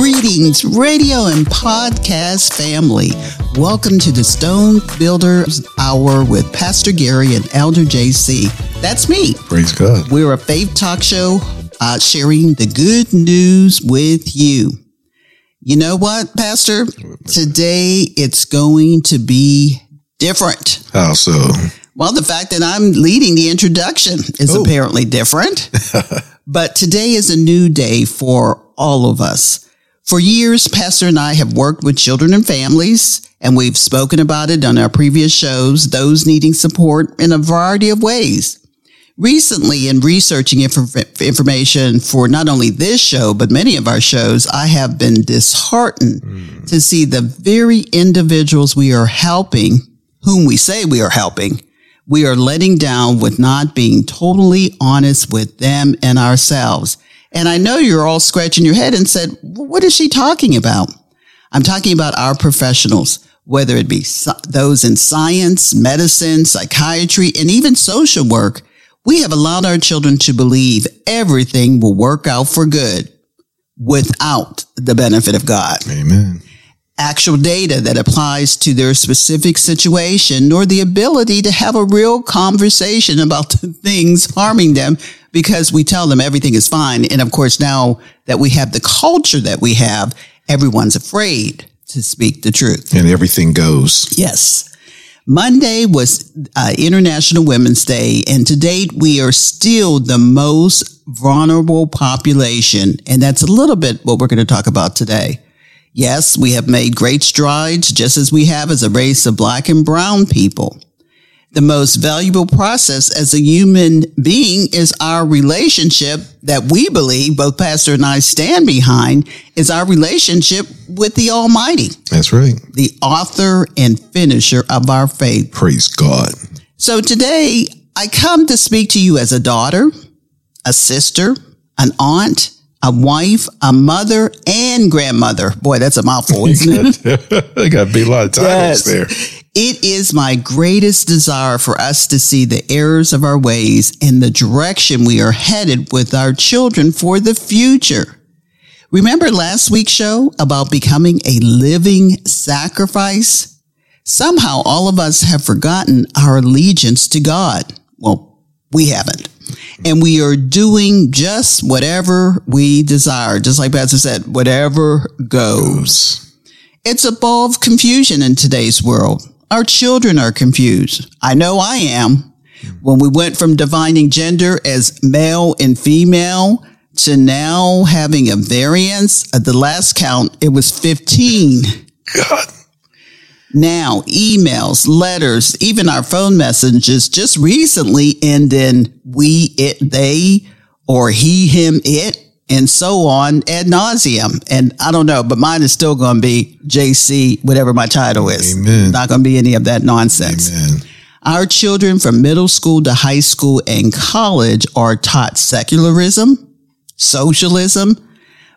Greetings, radio and podcast family. Welcome to the Stone Builders Hour with Pastor Gary and Elder JC. That's me. Praise God. We're a faith talk show uh, sharing the good news with you. You know what, Pastor? Today it's going to be different. How so? Well, the fact that I'm leading the introduction is Oh. apparently different. but today is a new day for all of us. For years, Pastor and I have worked with children and families, and we've spoken about it on our previous shows, those needing support in a variety of ways. Recently, in researching inf- information for not only this show, but many of our shows, I have been disheartened mm. to see the very individuals we are helping, whom we say we are helping, we are letting down with not being totally honest with them and ourselves. And I know you're all scratching your head and said, what is she talking about? I'm talking about our professionals, whether it be those in science, medicine, psychiatry, and even social work. We have allowed our children to believe everything will work out for good without the benefit of God Amen. Actual data that applies to their specific situation, nor the ability to have a real conversation about the things harming them because we tell them everything is fine. And of course, now that we have the culture that we have, everyone's afraid to speak the truth. And everything goes. Yes. Monday was uh, International Women's Day, and to date, we are still the most vulnerable population. And that's a little bit what we're going to talk about today. Yes, we have made great strides, just as we have as a race of black and brown people. The most valuable process as a human being is our relationship that we believe, both Pastor and I stand behind, is our relationship with the Almighty That's right. the author and finisher of our faith. Praise God. So today I come to speak to you as a daughter, a sister, an aunt, a wife, a mother, and grandmother. Boy, that's a mouthful, isn't it? I got to be a lot of titles there. It is my greatest desire for us to see the errors of our ways and the direction we are headed with our children for the future. Remember last week's show about becoming a living sacrifice? Somehow all of us have forgotten our allegiance to God. We haven't. And we are doing just whatever we desire. Just like Pastor said, whatever goes. It's a ball of confusion in today's world. Our children are confused. I know I am. When we went from defining gender as male and female to now having a variance, at the last count, it was 15. God. Now, emails, letters, even our phone messages just recently end in we, it, they, or he, him, it, and so on ad nauseum. And I don't know, but mine is still going to be JC, whatever my title is. Amen. Not going to be any of that nonsense. Man. Our children from middle school to high school and college are taught secularism, socialism,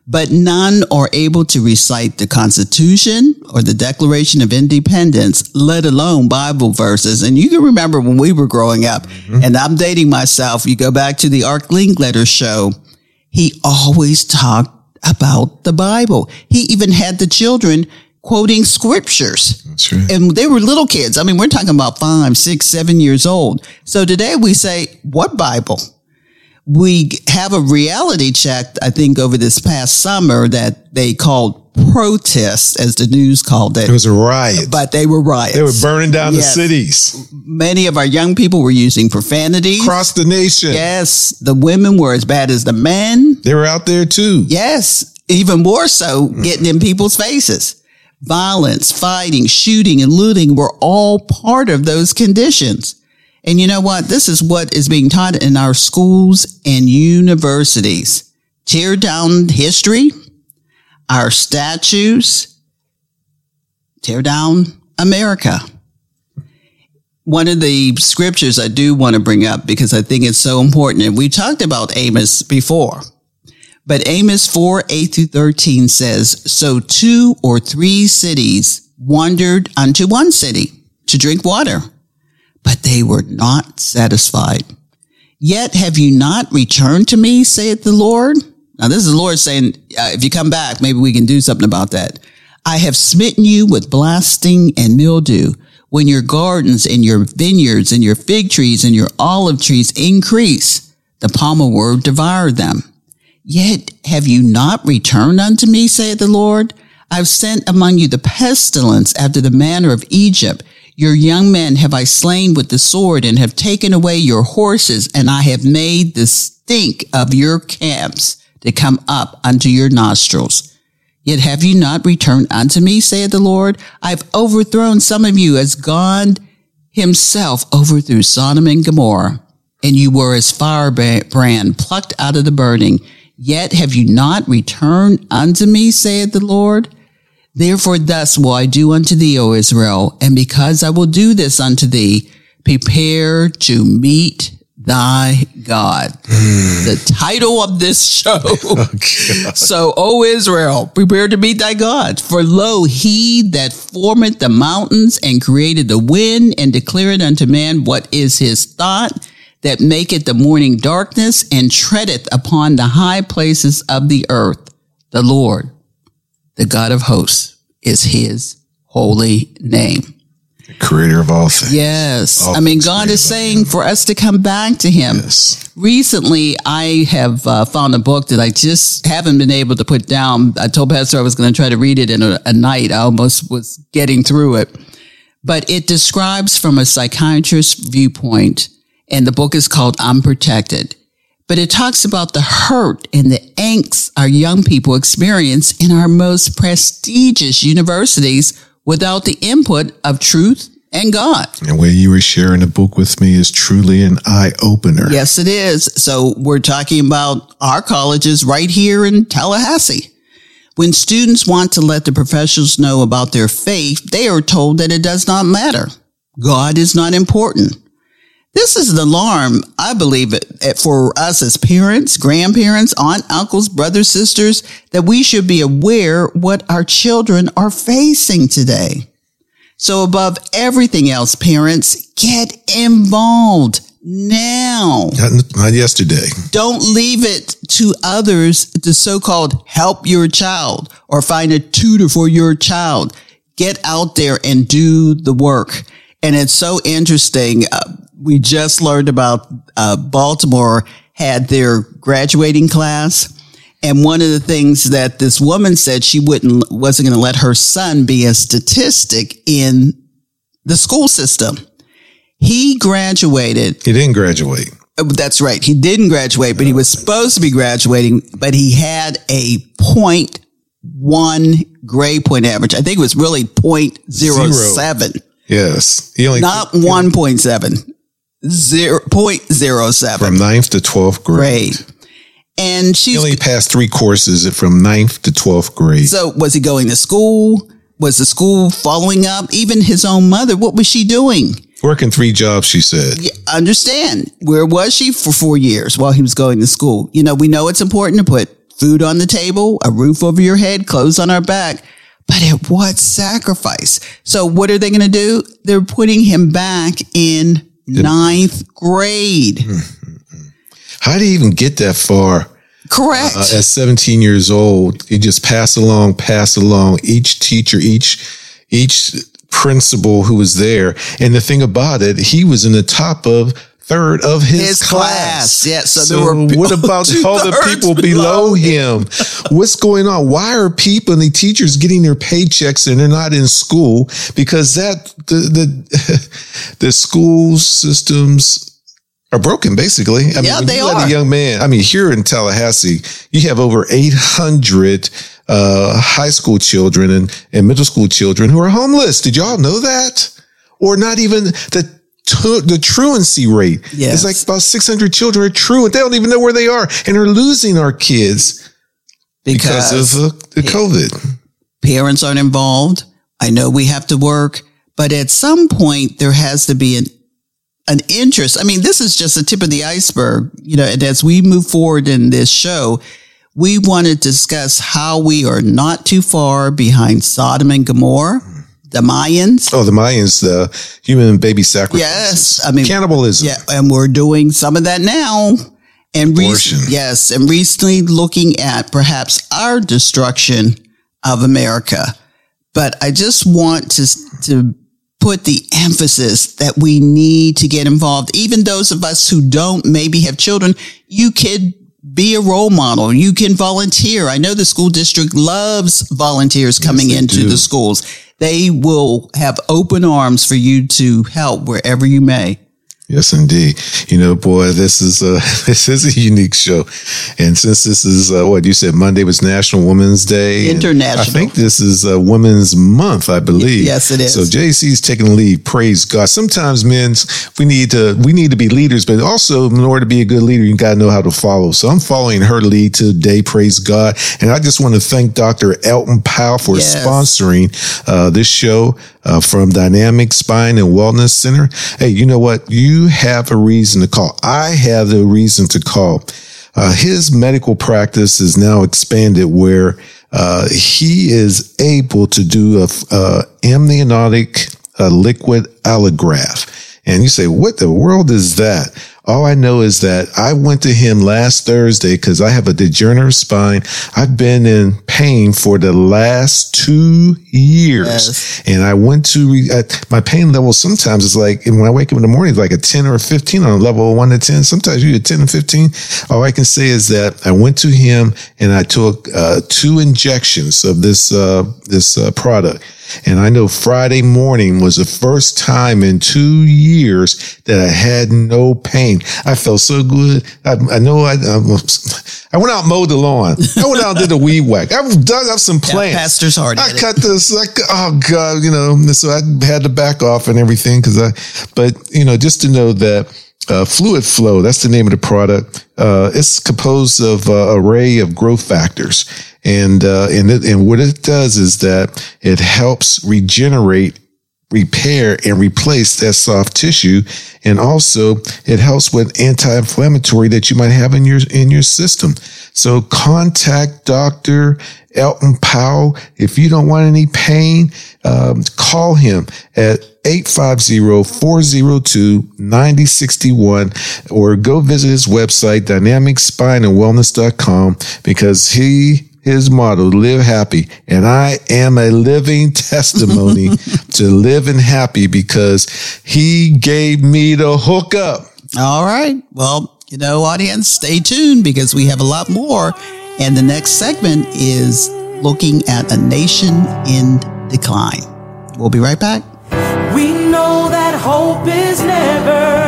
but none are able to recite the Constitution or the Declaration of Independence, let alone Bible verses. And you can remember when we were growing up, mm-hmm. and I'm dating myself, you go back to the Art Linkletter show, he always talked about the Bible. He even had the children quoting scriptures That's right. and they were little kids. I mean, we're talking about five, six, seven years old. So today we say, what Bible? We have a reality check, I think, over this past summer that they called protests, as the news called it. It was a riot. but they were riots. They were burning down Yes. the cities Many of our young people were using profanity. across the nation. Yes, the women were as bad as the men. They were out there too. Yes, even more so, getting in people's faces. Violence, fighting, shooting, and looting were all part of those conditions. And you know what? This is what is being taught in our schools and universities. Tear down history, our statues, tear down America. One of the scriptures I do want to bring up because I think it's so important, and we talked about Amos before. But Amos 4, 8 through 13 says, So two or three cities wandered unto one city to drink water, but they were not satisfied. Yet have you not returned to me, saith the Lord? Now, this is the Lord saying, uh, if you come back, maybe we can do something about that. I have smitten you with blasting and mildew. When your gardens and your vineyards and your fig trees and your olive trees increase, the palmer worm devoured them. Yet have you not returned unto me, saith the Lord? I've sent among you the pestilence after the manner of Egypt. Your young men have I slain with the sword and have taken away your horses, and I have made the stink of your camps to come up unto your nostrils. Yet have you not returned unto me, saith the Lord? I've overthrown some of you as God himself overthrew Sodom and Gomorrah, and you were as firebrand plucked out of the burning. Yet have you not returned unto me, saith the Lord? Therefore thus will I do unto thee, O Israel, and because I will do this unto thee, prepare to meet thy God. Hmm. the title of this show. Oh, so, O Israel, prepare to meet thy God. For lo, he that formeth the mountains and created the wind and declared unto man what is his thought, that maketh the morning darkness and treadeth upon the high places of the earth. The Lord, the God of hosts, is his holy name. Creator of all things. Yes. All I mean, God is saying for us to come back to him. Yes. Recently, I have uh, found a book that I just haven't been able to put down. I told Pastor I was going to try to read it in a, a night. I almost was getting through it. But it describes from a psychiatrist's viewpoint, and the book is called Unprotected. But it talks about the hurt and the angst our young people experience in our most prestigious universities without the input of truth and God. And what you were sharing the book with me is truly an eye opener. Yes, it is. So we're talking about our colleges right here in Tallahassee. When students want to let the professionals know about their faith, they are told that it does not matter. God is not important. This is an alarm, I believe, for us as parents, grandparents, aunt, uncles, brothers, sisters, that we should be aware what our children are facing today. So above everything else, parents, get involved now. Not, not yesterday. Don't leave it to others to so-called help your child or find a tutor for your child. Get out there and do the work. And it's so interesting. Uh, we just learned about uh, Baltimore had their graduating class. And one of the things that this woman said she wouldn't, wasn't going to let her son be a statistic in the school system. He graduated. He didn't graduate. That's right. He didn't graduate, but he was supposed to be graduating, but he had a point one grade point average. I think it was really point zero seven. Yes. He only not one point seven. Zero point zero seven. From ninth to twelfth grade. grade. And she only passed three courses from ninth to twelfth grade. So was he going to school? Was the school following up? Even his own mother, what was she doing? Working three jobs, she said. Yeah, understand. Where was she for four years while he was going to school? You know, we know it's important to put food on the table, a roof over your head, clothes on our back, but at what sacrifice? So what are they going to do? They're putting him back in ninth grade. Hmm, hmm, hmm. How did he even get that far? Correct. Uh, at 17 years old, he just passed along, passed along each teacher, each, each principal who was there. And the thing about it, he was in the top of third of his, his class. class. Yeah. So, so there were what about all the people below him? What's going on? Why are people and the teachers getting their paychecks and they're not in school? Because that the the the school systems are broken, basically. I yeah, mean, they you are. A young man. I mean, here in Tallahassee, you have over eight hundred uh, high school children and, and middle school children who are homeless. Did y'all know that? Or not even the the truancy rate. Yes. It's like about 600 children are truant. They don't even know where they are and are losing our kids because, because of the, the COVID. Parents aren't involved. I know we have to work, but at some point there has to be an an interest. I mean, this is just the tip of the iceberg, you know, and as we move forward in this show, we want to discuss how we are not too far behind Sodom and Gomorrah the Mayans. Oh, the Mayans, the human baby sacrifice. Yes, I mean cannibalism. Yeah, and we're doing some of that now. And recently, yes, and recently looking at perhaps our destruction of America. But I just want to, to put the emphasis that we need to get involved. Even those of us who don't maybe have children, you could be a role model. You can volunteer. I know the school district loves volunteers coming yes, into do. the schools. They will have open arms for you to help wherever you may. Yes, indeed. You know, boy, this is a this is a unique show, and since this is uh, what you said, Monday was National Women's Day. International. I think this is a Women's Month, I believe. Yes, it is. So JC's taking the lead. Praise God. Sometimes men, we need to we need to be leaders, but also in order to be a good leader, you got to know how to follow. So I'm following her lead today. Praise God, and I just want to thank Dr. Elton Powell for yes. sponsoring uh, this show uh, from Dynamic Spine and Wellness Center. Hey, you know what? You have a reason to call. I have a reason to call. Uh, his medical practice is now expanded where uh, he is able to do a, a amniotic liquid allograft. And you say, what the world is that? All I know is that I went to him last Thursday because I have a degenerative spine. I've been in pain for the last two years. Yes. And I went to, uh, my pain level sometimes is like, when I wake up in the morning, it's like a 10 or a 15 on a level of 1 to 10. Sometimes you get 10 and 15. All I can say is that I went to him and I took uh, two injections of this, uh, this uh, product and I know Friday morning was the first time in two years that I had no pain. I felt so good. I, I know I, I, went out and mowed the lawn. I went out and did a weed whack. I dug up some plants. Yeah, pastor's hard. I cut this. Like, oh God, you know, so I had to back off and everything because I, but you know, just to know that uh, fluid flow, that's the name of the product. Uh, it's composed of an uh, array of growth factors. And, uh, and, it, and what it does is that it helps regenerate, repair and replace that soft tissue. And also it helps with anti-inflammatory that you might have in your, in your system. So contact Dr. Elton Powell. If you don't want any pain, um, call him at 850-402-9061 or go visit his website, dynamicspineandwellness.com because he his motto, live happy. And I am a living testimony to living happy because he gave me the hookup. All right. Well, you know, audience, stay tuned because we have a lot more. And the next segment is looking at a nation in decline. We'll be right back. We know that hope is never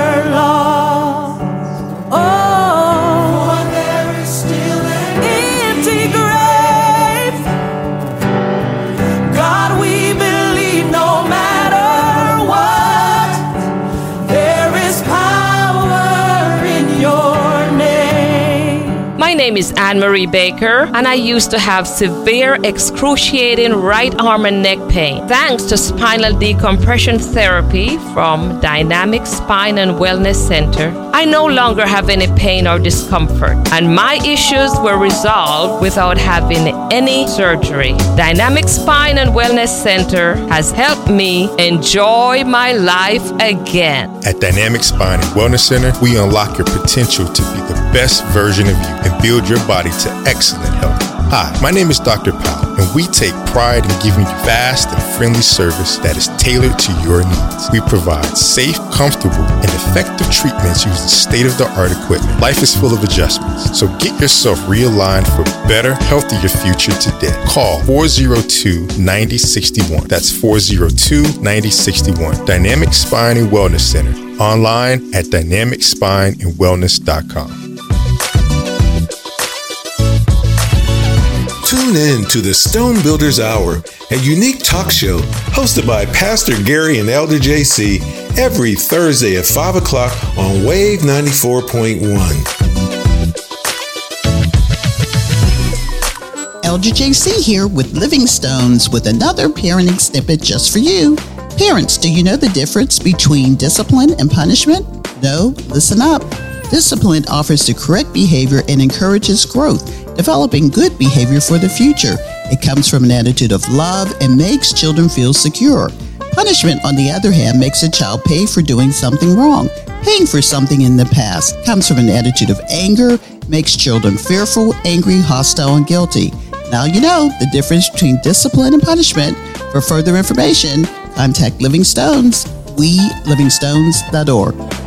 name. My name is Anne Marie Baker, and I used to have severe, excruciating right arm and neck pain. Thanks to spinal decompression therapy from Dynamic Spine and Wellness Center, I no longer have any pain or discomfort, and my issues were resolved without having any surgery. Dynamic Spine and Wellness Center has helped me enjoy my life again. At Dynamic Spine and Wellness Center, we unlock your potential to be the best version of you and build your body to excellent health. Hi, my name is Dr. Powell, and we take pride in giving you fast and friendly service that is tailored to your needs. We provide safe, comfortable, and effective treatments using state of the art equipment. Life is full of adjustments, so get yourself realigned for a better, healthier future today. Call 402 9061. That's 402 9061. Dynamic Spine and Wellness Center. Online at dynamicspineandwellness.com. Tune in to the Stone Builders Hour, a unique talk show hosted by Pastor Gary and Elder JC every Thursday at 5 o'clock on Wave 94.1. Elder JC here with Living Stones with another parenting snippet just for you. Parents, do you know the difference between discipline and punishment? No? Listen up. Discipline offers the correct behavior and encourages growth developing good behavior for the future. It comes from an attitude of love and makes children feel secure. Punishment, on the other hand, makes a child pay for doing something wrong. paying for something in the past comes from an attitude of anger, makes children fearful, angry, hostile, and guilty. Now you know the difference between discipline and punishment. For further information, contact Living Stones, welivingstones.org.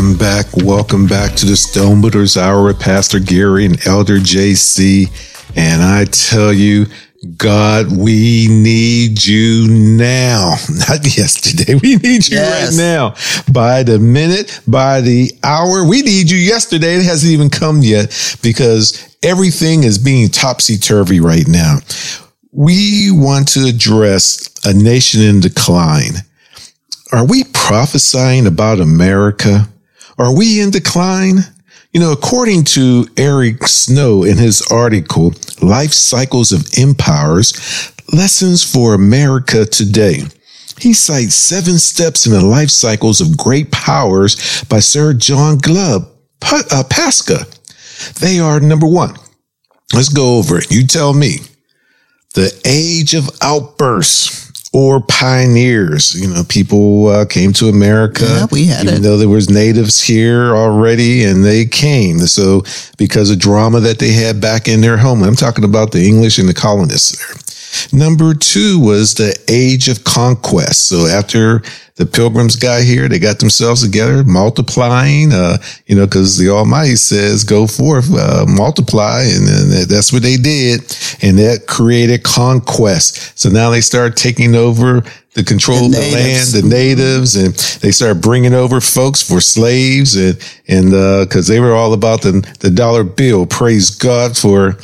Welcome back. Welcome back to the Stonebuilders Hour with Pastor Gary and Elder JC. And I tell you, God, we need you now. Not yesterday. We need you Yes. right now. By the minute, by the hour. We need you yesterday. It hasn't even come yet because everything is being topsy turvy right now. We want to address a nation in decline. Are we prophesying about America? Are we in decline? You know, according to Eric Snow in his article, Life Cycles of Empires, Lessons for America Today, he cites seven steps in the life cycles of great powers by Sir John Glubb, uh, Pasha. They are number one. Let's go over it. You tell me. The age of outbursts or pioneers. You know, people uh, came to America. Yeah, we had even it. though there was natives here already, and they came. So because of drama that they had back in their home, I'm talking about the English and the colonists there. Number two was the age of conquest. So after the pilgrims got here, they got themselves together, multiplying, uh, you know, cause the Almighty says, go forth, uh, multiply. And then that's what they did. And that created conquest. So now they start taking over the control of the land, the natives, and they started bringing over folks for slaves and, and, uh, cause they were all about the, the dollar bill. Praise God for,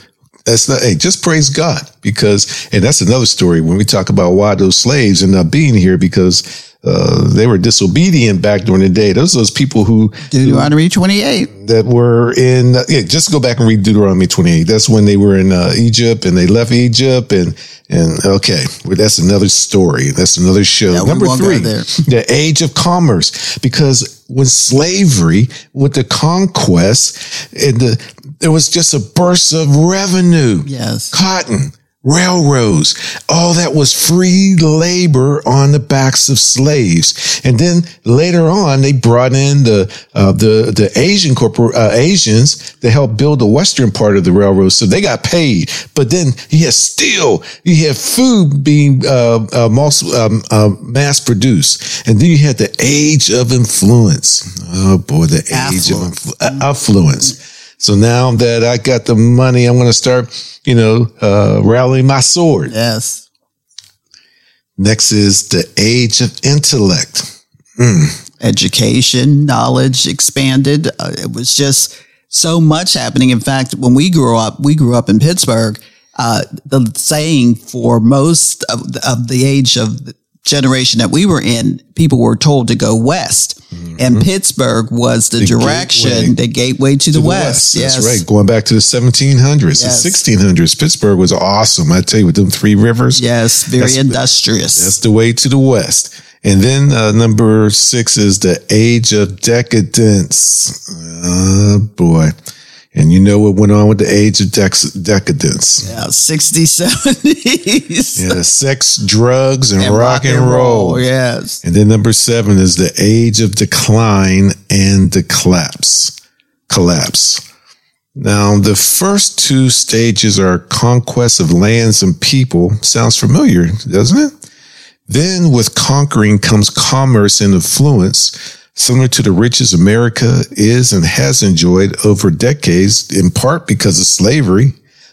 that's not, hey, just praise God because, and that's another story when we talk about why those slaves end up being here because, uh, they were disobedient back during the day. Those are those people who Deuteronomy 28. that were in yeah, just go back and read Deuteronomy 28. That's when they were in uh, Egypt and they left Egypt and and okay, well, that's another story. That's another show. Yeah, Number three, the age of commerce, because when slavery, with the conquest, and the there was just a burst of revenue Yes. cotton, railroads, all that was free labor on the backs of slaves. And then later on, they brought in the uh, the the Asian corpor- uh, Asians to help build the western part of the railroad, so they got paid. But then you had steel, you had food being uh, uh, mass, um, uh, mass produced, and then you had the age of influence. Oh boy, the age of influ- uh, affluence. So now that I got the money, I'm going to start, you know, uh, rallying my sword. Yes. Next is the age of intellect. Education, knowledge expanded. Uh, it was just so much happening. In fact, when we grew up, we grew up in Pittsburgh. Uh, the saying for most of the, of the age of generation that we were in, people were told to go west. And Pittsburgh was the, Mm-hmm. The direction, gateway the gateway to, the, west. Yes. That's right. Going back to the 1700s, Yes. the 1600s, Pittsburgh was awesome. I tell you, with them three rivers, Yes. Very That's- industrious. that's the way to the west. And then uh, number six is the age of decadence. Oh boy. And you know what went on with the age of dex- decadence? yeah, 60s, 70s. Yeah, sex, drugs, and, rock, and roll. Yes. And then number seven is the age of decline and the collapse. Collapse. Now, the first two stages are conquest of lands and people. Sounds familiar, doesn't it? Then with conquering comes commerce and influence, similar to the riches America is and has enjoyed over decades, in part because of slavery.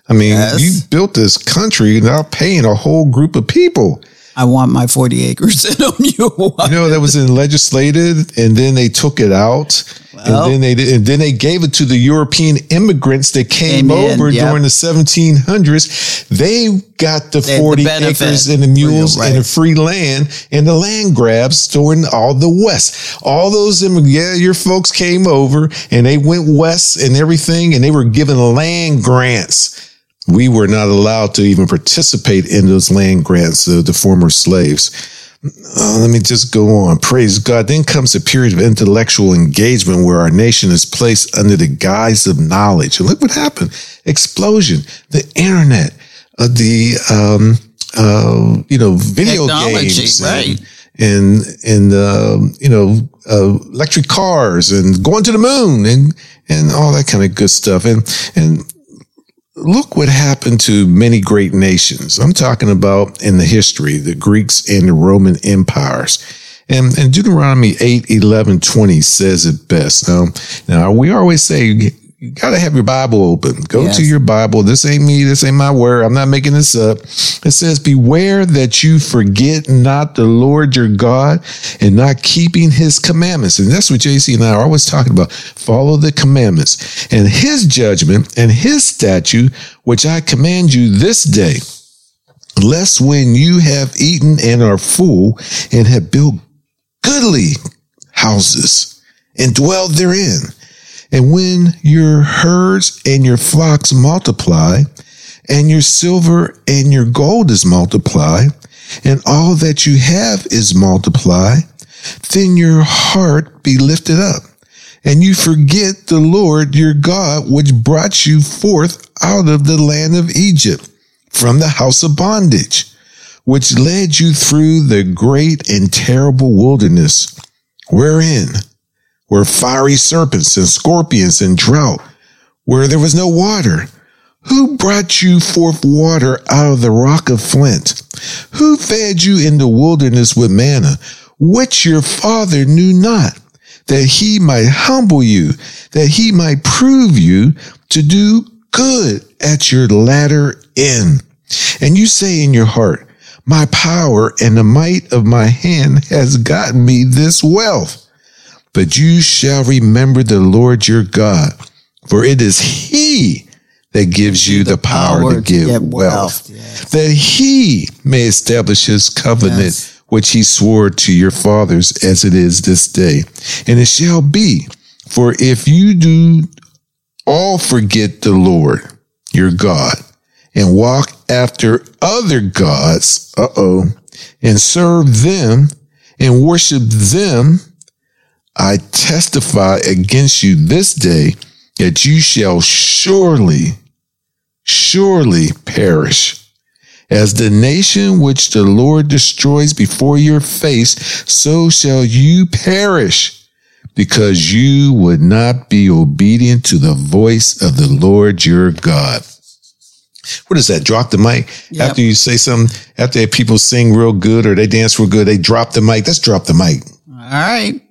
I mean, Yes. you built this country without paying a whole group of people. I want my 40 acres in a mule. You know, that was in legislated and then they took it out. Well. and then they and then they gave it to the European immigrants that came, Came in, over yep. during the 1700s. They got the They had the 40 acres and the mules and the free land and the land grabs during all the West. All those immig- yeah, your folks came over and they went west and everything and they were given land grants we were not allowed to even participate in those land grants of the former slaves. Uh, let me just go on. Praise God. Then comes a period of intellectual engagement where our nation is placed under the guise of knowledge. And look what happened. Explosion. The internet, uh, the, um, uh, you know, video Technology, games. right. And, and, and um, you know, uh, electric cars and going to the moon and, and all that kind of good stuff. And, and look what happened to many great nations. I'm talking about in the history, the Greeks and the Roman empires. And, and Deuteronomy 8, 11, 20 says it best. Now, now we always say, you got to have your Bible open. Go Yes. to your Bible. This ain't me. This ain't my word. I'm not making this up. It says, beware that you forget not the Lord your God and not keeping his commandments. And that's what JC and I are always talking about. Follow the commandments and his judgment and his statute, which I command you this day lest when you have eaten and are full and have built goodly houses and dwelled therein, and when your herds and your flocks multiply, and your silver and your gold is multiplied, and all that you have is multiplied, then your heart be lifted up, and you forget the Lord your God, which brought you forth out of the land of Egypt from the house of bondage, which led you through the great and terrible wilderness, wherein were fiery serpents and scorpions and drought, where there was no water. Who brought you forth water out of the rock of flint? Who fed you in the wilderness with manna, which your father knew not, that he might humble you, that he might prove you to do good at your latter end? And you say in your heart, my power and the might of my hand has gotten me this wealth. But you shall remember the Lord your God, for it is he that gives you the power, power to give wealth, wealth, yes. that he may establish his covenant, Yes. which he swore to your fathers as it is this day. And it shall be, for if you do all forget the Lord your God and walk after other gods, uh oh, and serve them and worship them, I testify against you this day that you shall surely, surely perish. As the nation which the Lord destroys before your face, so shall you perish, because you would not be obedient to the voice of the Lord your God. What is that? Drop the mic Yep. after you say something. After people sing real good or they dance real good, they drop the mic. Let's drop the mic. All right.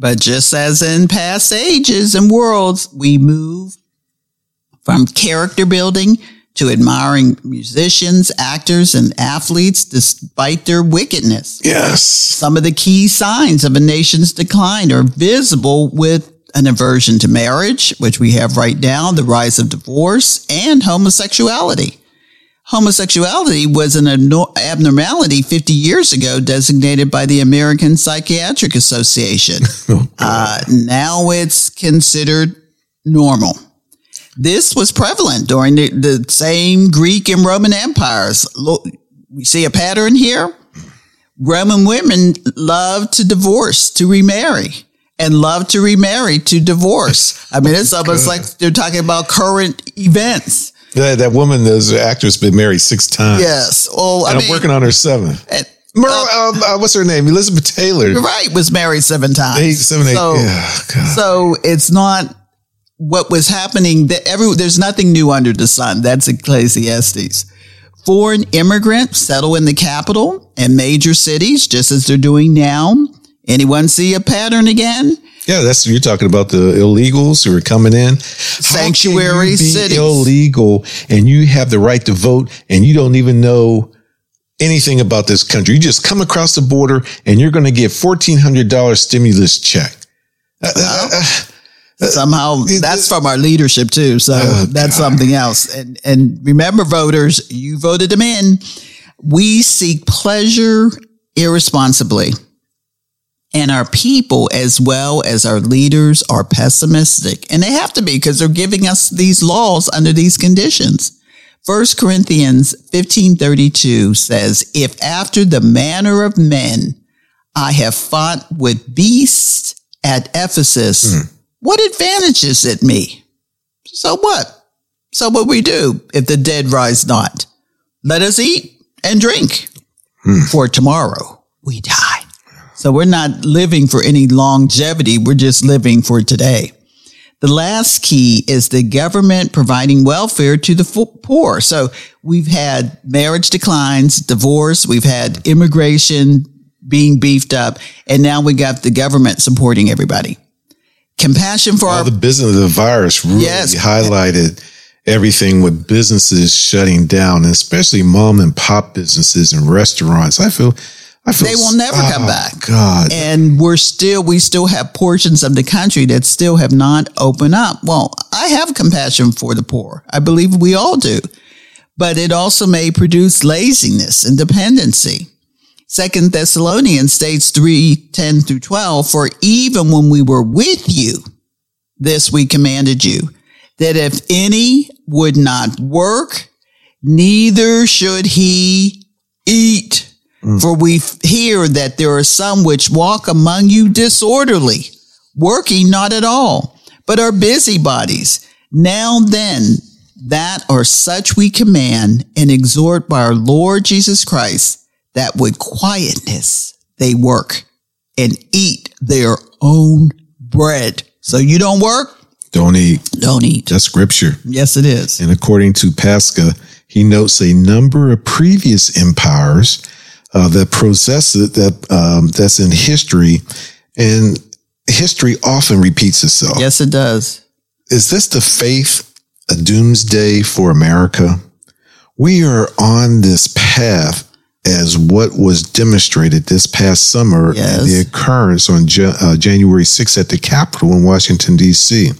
But just as in past ages and worlds, we move from character building to admiring musicians, actors, and athletes despite their wickedness. Yes. Some of the key signs of a nation's decline are visible with an aversion to marriage, which we have right now, the rise of divorce, and homosexuality. Homosexuality was an abnormality 50 years ago designated by the American Psychiatric Association. uh, now it's considered normal. This was prevalent during the, the same Greek and Roman empires. Look, we see a pattern here. Roman women love to divorce, to remarry, and love to remarry to divorce. I mean, it's almost like they're talking about current events. That, that woman, those actress, been married six times. Yes. Well, I And mean, I'm working on her seventh. and- Merle, um, uh, what's her name? Elizabeth Taylor. Right, was married seven times. Eight, seven, eight. So, yeah, so it's not what was happening. That every there's nothing new under the sun. That's Ecclesiastes. Foreign immigrants settle in the capital and major cities, just as they're doing now. Anyone see a pattern again? Yeah, that's you're talking about the illegals who are coming in. Sanctuary cities. illegal, and you have the right to vote, and you don't even know anything about this country. You just come across the border, and you're going to get fourteen hundred dollars stimulus check. Uh, uh, uh, Somehow it- that's from our leadership too. So Oh, that's something else. And and remember, voters, you voted them in. We seek pleasure irresponsibly. And our people, as well as our leaders, are pessimistic. And they have to be because they're giving us these laws under these conditions. First Corinthians 15:32 says, "If after the manner of men I have fought with beasts at Ephesus, hmm. what advantage is it me? So what? So what we do if the dead rise not? Let us eat and drink, hmm. for tomorrow we die." So we're not living for any longevity. We're just living for today. The last key is the government providing welfare to the poor. So we've had marriage declines, divorce, we've had immigration being beefed up, and now we got the government supporting everybody. Compassion for All our the business, of the virus really Yes. highlighted everything with businesses shutting down, and especially mom and pop businesses and restaurants. I feel They will never come oh, back. God, and we're still we still have portions of the country that still have not opened up. Well, I have compassion for the poor. I believe we all do. But it also may produce laziness and dependency. Second Thessalonians states 3, 10 through 12, for even when we were with you, this we commanded you, that if any would not work, neither should he eat. Mm. For we hear that there are some which walk among you disorderly, working not at all, but are busybodies. Now then, that are such we command and exhort by our Lord Jesus Christ, that with quietness they work and eat their own bread. So you don't work, don't eat. don't eat. That's scripture. Yes, it is. And according to Pasha, he notes a number of previous empires uh, that it, that um, that's in history, and history often repeats itself. Yes, it does. Is this the faith a doomsday for America? We are on this path as what was demonstrated this past summer Yes. in the occurrence on uh, January 6th at the Capitol in Washington, D.C.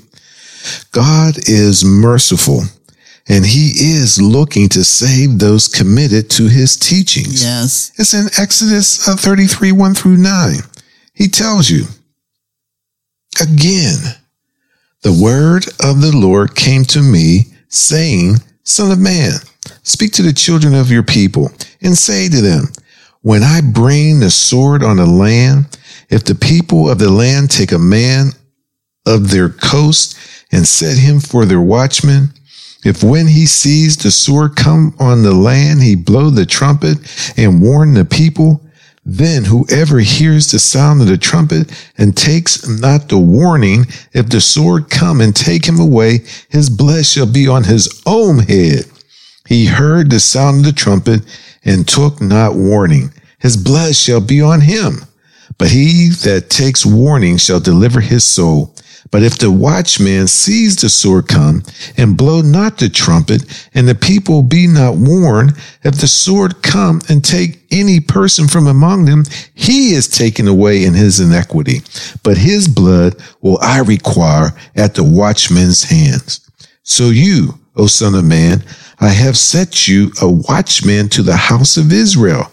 God is merciful and he is looking to save those committed to his teachings. Yes. It's in Exodus uh, 33, 1 through 9. He tells you, again, the word of the Lord came to me, saying, Son of man, speak to the children of your people, and say to them, When I bring the sword on the land, if the people of the land take a man of their coast and set him for their watchman, if when he sees the sword come on the land, he blow the trumpet and warn the people, then whoever hears the sound of the trumpet and takes not the warning, if the sword come and take him away, his blood shall be on his own head. He heard the sound of the trumpet and took not warning. His blood shall be on him. But he that takes warning shall deliver his soul. But if the watchman sees the sword come and blow not the trumpet, and the people be not warned, if the sword come and take any person from among them, he is taken away in his iniquity. But his blood will I require at the watchman's hands. So you, O son of man, I have set you a watchman to the house of Israel.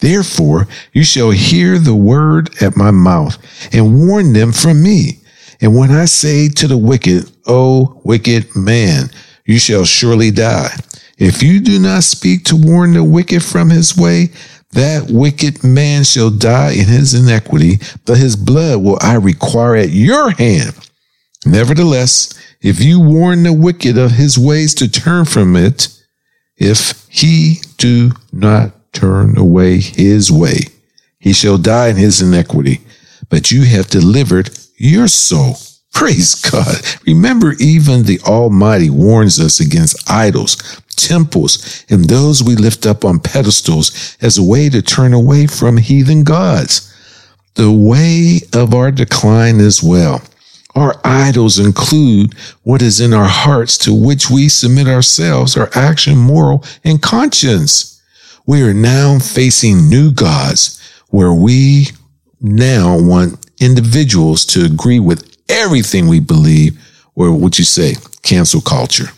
Therefore, you shall hear the word at my mouth and warn them from me. And when I say to the wicked, O wicked man, you shall surely die. If you do not speak to warn the wicked from his way, that wicked man shall die in his iniquity, but his blood will I require at your hand. Nevertheless, if you warn the wicked of his ways to turn from it, if he do not turn away his way, he shall die in his iniquity. But you have delivered your soul. Praise God. Remember, even the Almighty warns us against idols, temples, and those we lift up on pedestals as a way to turn away from heathen gods. The way of our decline as well. Our idols include what is in our hearts to which we submit ourselves, our action, moral, and conscience. We are now facing new gods where we now want individuals to agree with everything we believe, or what you say, cancel culture.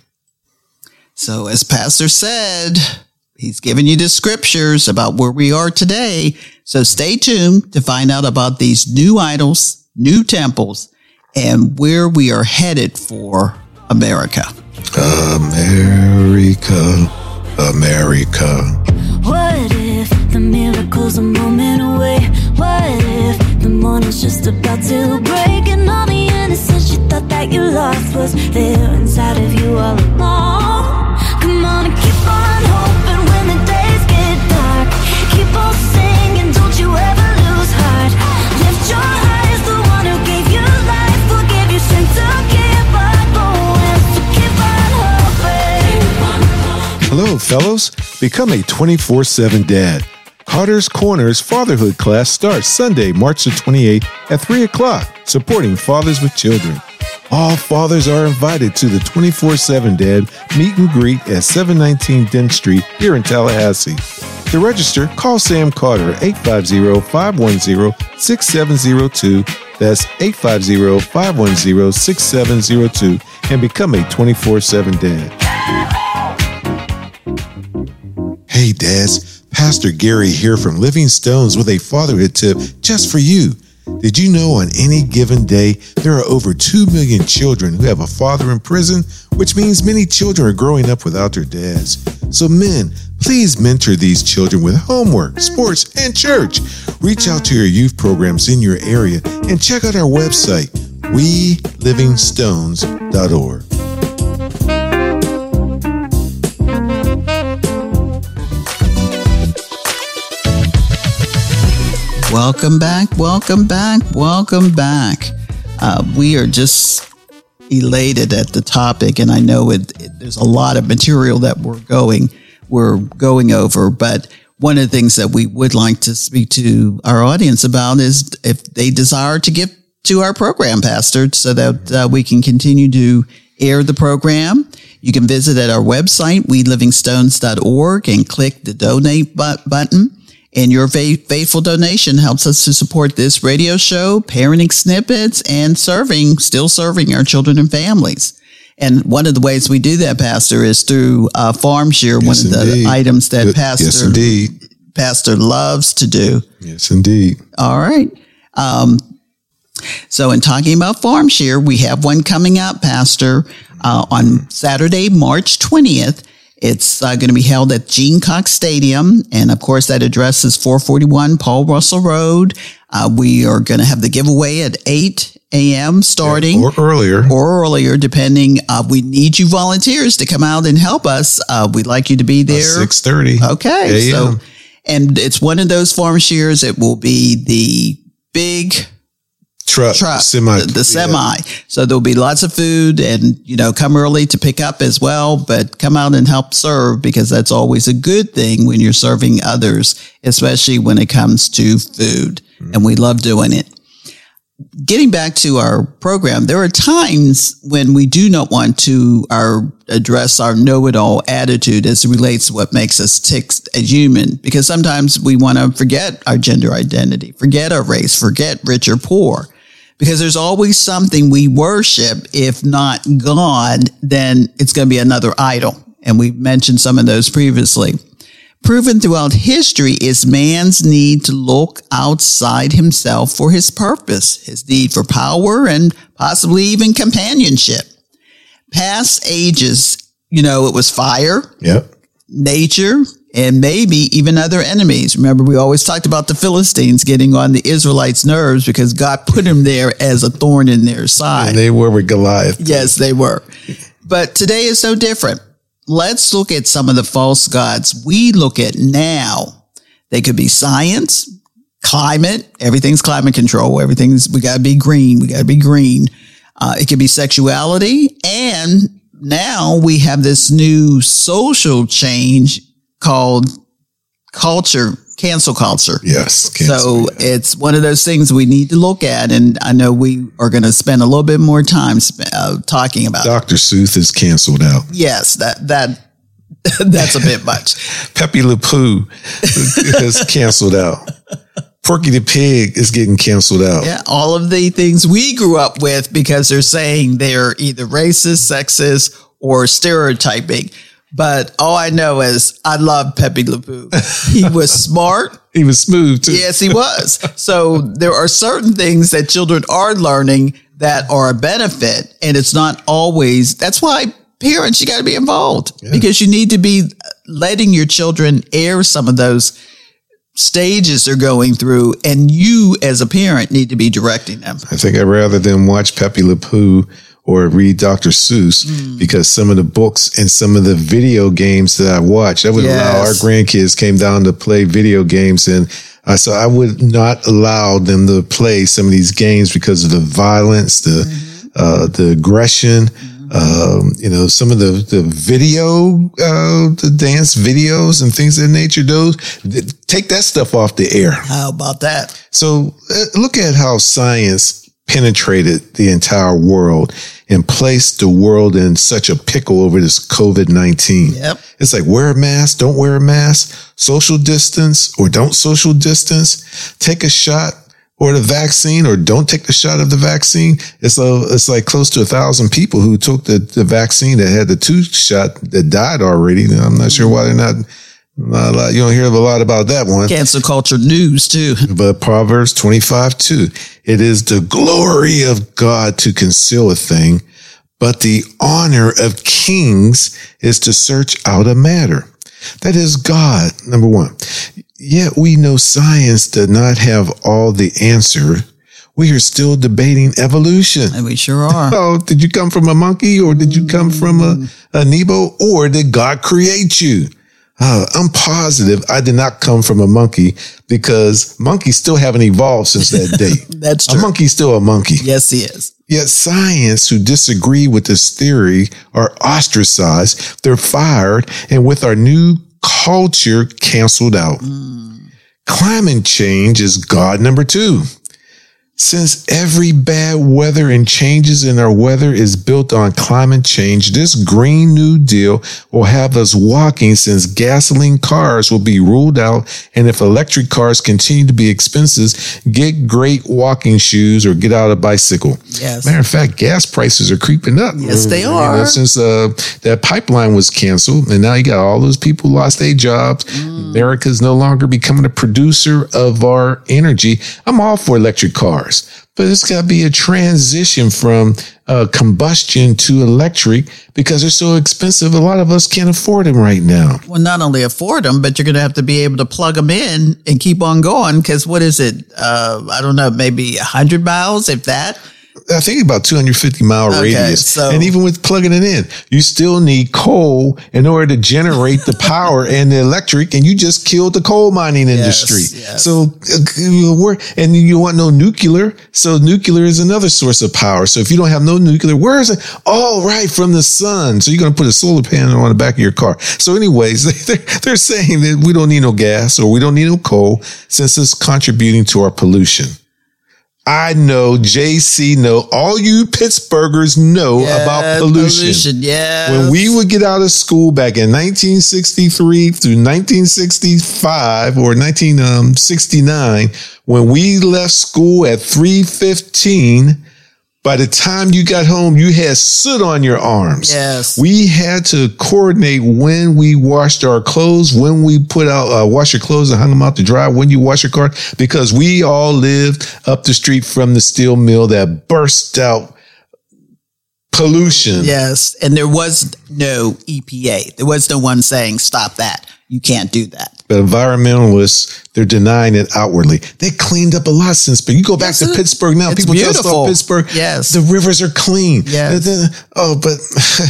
So, as Pastor said, he's given you the scriptures about where we are today. So, stay tuned to find out about these new idols, new temples, and where we are headed for America. America, America. What if the miracle's a moment away? What if the morning's just about to break and all the innocence you thought that you lost was there inside of you all along? Come on and keep on hoping when the days get dark. Keep on singing, don't you ever lose heart. Lift your eyes, the one who gave you life will give you strength to keep going. So keep on hoping. Hello, fellows. Become a 24 7 dad. Carter's Corners Fatherhood class starts Sunday, March the 28th at 3 o'clock, supporting fathers with children. All fathers are invited to the 24 7 Dad meet and greet at 719 Dent Street here in Tallahassee. To register, call Sam Carter at 850 510 6702. That's 850 510 6702 and become a 24 7 dad. Hey, dads. Pastor Gary here from Living Stones with a fatherhood tip just for you. Did you know on any given day there are over 2 million children who have a father in prison, which means many children are growing up without their dads? So, men, please mentor these children with homework, sports, and church. Reach out to your youth programs in your area and check out our website, welivingstones.org. Welcome back, welcome back, welcome back. Uh, we are just elated at the topic, and I know it, it- there's a lot of material that we're going we're going over. But one of the things that we would like to speak to our audience about is if they desire to give to our program, Pastor, so that uh, we can continue to air the program. You can visit at our website, welivingstones.org, and click the donate but- button. And your fa- faithful donation helps us to support this radio show, parenting snippets, and serving, still serving our children and families. And one of the ways we do that, Pastor, is through uh, Farm Share, one Yes, of the items that Pastor Yes, indeed. Pastor loves to do. Yes, indeed. All right. Um, so, in talking about Farm Share, we have one coming up, Pastor, uh, on Saturday, March 20th. It's uh, going to be held at Gene Cox Stadium. And of course, that address is 441 Paul Russell Road. Uh, we are going to have the giveaway at 8 a.m. starting Or earlier. or earlier, depending. Uh, we need you volunteers to come out and help us. Uh, we'd like you to be there. Six thirty. Okay. So, and it's one of those farm shares. It will be the big truck, truck, semi, the, the yeah. semi. So there'll be lots of food and, you know, come early to pick up as well, but come out and help serve because that's always a good thing when you're serving others, especially when it comes to food. Mm-hmm. And we love doing it. Getting back to our program, there are times when we do not want to our address our know-it-all attitude as it relates to what makes us tick as human, because sometimes we want to forget our gender identity, forget our race, forget rich or poor because there's always something we worship. If not God, then it's going to be another idol. And we've mentioned some of those previously. Proven throughout history is man's need to look outside himself for his purpose, his need for power and possibly even companionship. Past ages, you know, it was fire, Yep. nature, and maybe even other enemies. Remember, we always talked about the Philistines getting on the Israelites' nerves because God put them there as a thorn in their side. And they were with Goliath. Yes, they were. But today is so different. Let's look at some of the false gods we look at now. They could be science, climate, everything's climate control, everything's, we gotta be green, we gotta be green. Uh, it could be sexuality. And now we have this new social change called culture, cancel culture. Yes. So yeah. it's one of those things we need to look at, and I know we are going to spend a little bit more time sp- uh, talking about. it. Dr. Seuss is canceled out. Yes, that that that's a bit much. Pepe Le Pew is canceled out. Porky the Pig is getting canceled out. Yeah, all of the things we grew up with because they're saying they're either racist, sexist, or stereotyping. But all I know is I love Pepe Le Pew. He was smart. He was smooth too. Yes, he was. So there are certain things that children are learning that are a benefit, and it's not always. That's why parents, you got to be involved yeah. because you need to be letting your children air some of those stages they're going through, and you as a parent need to be directing them. I think I'd rather than watch Pepe Le Pew or read Dr. Seuss mm. because some of the books and some of the video games that I watched, I would yes. allow our grandkids came down to play video games and uh, so I would not allow them to play some of these games because of the violence, the, mm-hmm. uh, the aggression, mm-hmm um, you know, some of the, the video, uh, the dance videos and things of that nature, those take that stuff off the air. How about that? So uh, look at how science penetrated the entire world and placed the world in such a pickle over this COVID 19. Yep. It's like wear a mask, don't wear a mask, social distance or don't social distance, take a shot, or the vaccine or don't take the shot of the vaccine. It's a, it's like close to a thousand people who took the, the vaccine that had the two shot that died already. I'm not sure why they're not, not lot, you don't hear a lot about that one. Cancel culture news too. But Proverbs 25, 2. It is the glory of God to conceal a thing, but the honor of kings is to search out a matter. That is God, number one. Yet we know science does not have all the answer. We are still debating evolution. And we sure are. Oh, did you come from a monkey or did you come from a, a Nebo or did God create you? Uh, I'm positive I did not come from a monkey because monkeys still haven't evolved since that day. That's true. A monkey's still a monkey. Yes, he is. Yet science who disagree with this theory are ostracized. They're fired. And with our new culture canceled out. Mm. Climate change is God number two. Since every bad weather and changes in our weather is built on climate change, this Green New Deal will have us walking since gasoline cars will be ruled out. And if electric cars continue to be expensive, get great walking shoes or get out a bicycle. Yes. Matter of fact, gas prices are creeping up. Yes, they are. You know, since uh, that pipeline was canceled and now you got all those people lost their jobs. Mm. America's no longer becoming a producer of our energy. I'm all for electric cars But it's got to be a transition from uh, combustion to electric because they're so expensive. A lot of us can't afford them right now. Well, not only afford them, but you're going to have to be able to plug them in and keep on going. Because what is it? Uh, I don't know, maybe 100 miles, if that. I think about 250 mile okay, radius. So, and even with plugging it in, you still need coal in order to generate the power and the electric. And you just killed the coal mining industry. Yes, yes. So uh, we're, and you want no nuclear. So nuclear is another source of power. So if you don't have no nuclear, where is it? Oh, right. From the sun. So you're going to put a solar panel on the back of your car. So anyways, they're, they're saying that we don't need no gas or we don't need no coal since it's contributing to our pollution. I know, JC know, all you Pittsburghers know yeah, about pollution. pollution. Yeah. When we would get out of school back in 1963 through 1965 or 1969, um, when we left school at 315, by the time you got home, you had soot on your arms. Yes. We had to coordinate when we washed our clothes, when we put out, uh, wash your clothes and hung them out to dry, when you wash your car, because we all lived up the street from the steel mill that burst out pollution. Yes. And there was no EPA. There was no one saying, stop that. You can't do that. But environmentalists, they're denying it outwardly. They cleaned up a lot since, but you go back yes, to Pittsburgh now. People beautiful. just off Pittsburgh. Yes. The rivers are clean. Yes. Oh, but,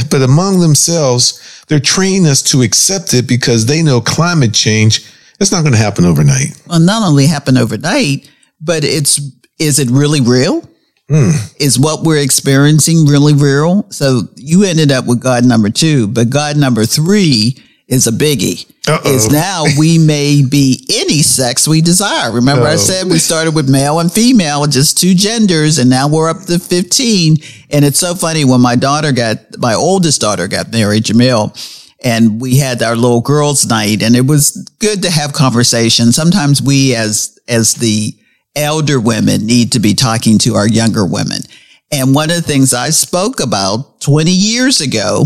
but among themselves, they're training us to accept it because they know climate change. It's not going to happen overnight. Well, not only happen overnight, but it's, is it really real? Mm. Is what we're experiencing really real? So you ended up with God number two, but God number three is a biggie. Uh-oh. Is now we may be any sex we desire. Remember. I oh. said we started with male and female, just two genders, and now we're up to 15. And it's so funny when my daughter got, my oldest daughter got married, Jamil, and we had our little girls' night, and it was good to have conversation. Sometimes we, as, as the elder women, need to be talking to our younger women. And one of the things I spoke about 20 years ago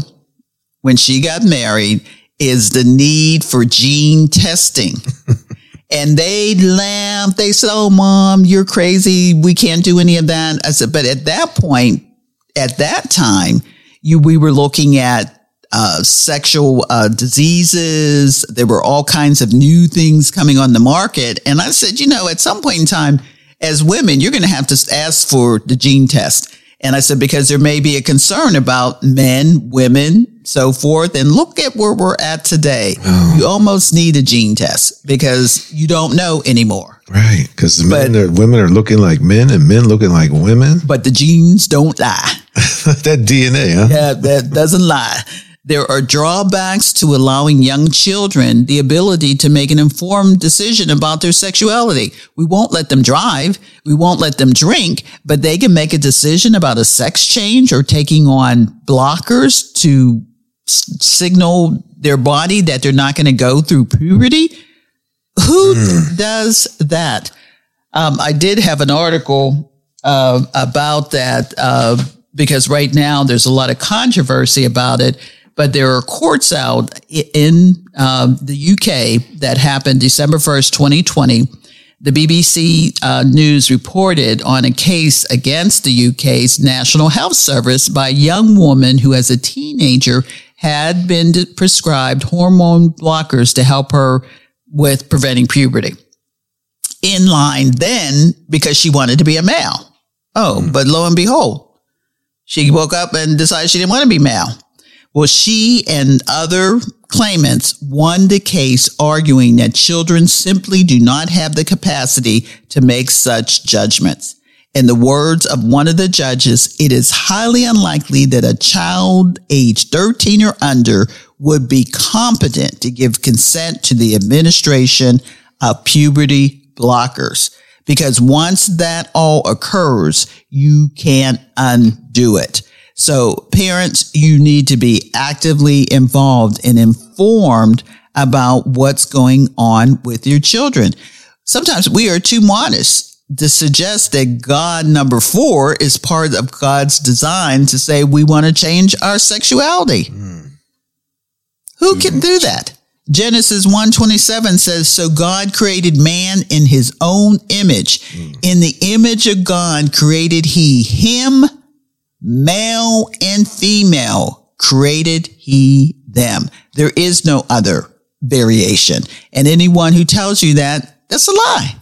when she got married is the need for gene testing. and they laughed. They said, Oh, mom, you're crazy. We can't do any of that. I said, but at that point, at that time, You, we were looking at uh, sexual uh, diseases. There were all kinds of new things coming on the market. And I said, you know, at some point in time, as women, you're going to have to ask for the gene test. And I said, because there may be a concern about men, women, so forth. And look at where we're at today. Oh. You almost need a gene test because you don't know anymore. Right. Because men are, women are looking like men and men looking like women. But the genes don't lie. that DNA, huh? Yeah, that doesn't lie. There are drawbacks to allowing young children the ability to make an informed decision about their sexuality. We won't let them drive. We won't let them drink, but they can make a decision about a sex change or taking on blockers to s- signal their body that they're not going to go through puberty. Who mm. does that? Um, I did have an article uh, about that uh, because right now there's a lot of controversy about it but there are courts out in uh, the UK that happened December 1st, 2020. The BBC uh, News reported on a case against the UK's National Health Service by a young woman who, as a teenager, had been prescribed hormone blockers to help her with preventing puberty. In line then because she wanted to be a male. Oh, but lo and behold, she woke up and decided she didn't want to be male. Well, she and other claimants won the case arguing that children simply do not have the capacity to make such judgments. In the words of one of the judges, it is highly unlikely that a child age 13 or under would be competent to give consent to the administration of puberty blockers. Because once that all occurs, you can't undo it. So parents, you need to be actively involved and informed about what's going on with your children. Sometimes we are too modest to suggest that God number four is part of God's design to say we want to change our sexuality. Mm. Who can do that? Genesis 127 says, So God created man in his own image. Mm. In the image of God created he him male and female created he them. There is no other variation. And anyone who tells you that, that's a lie.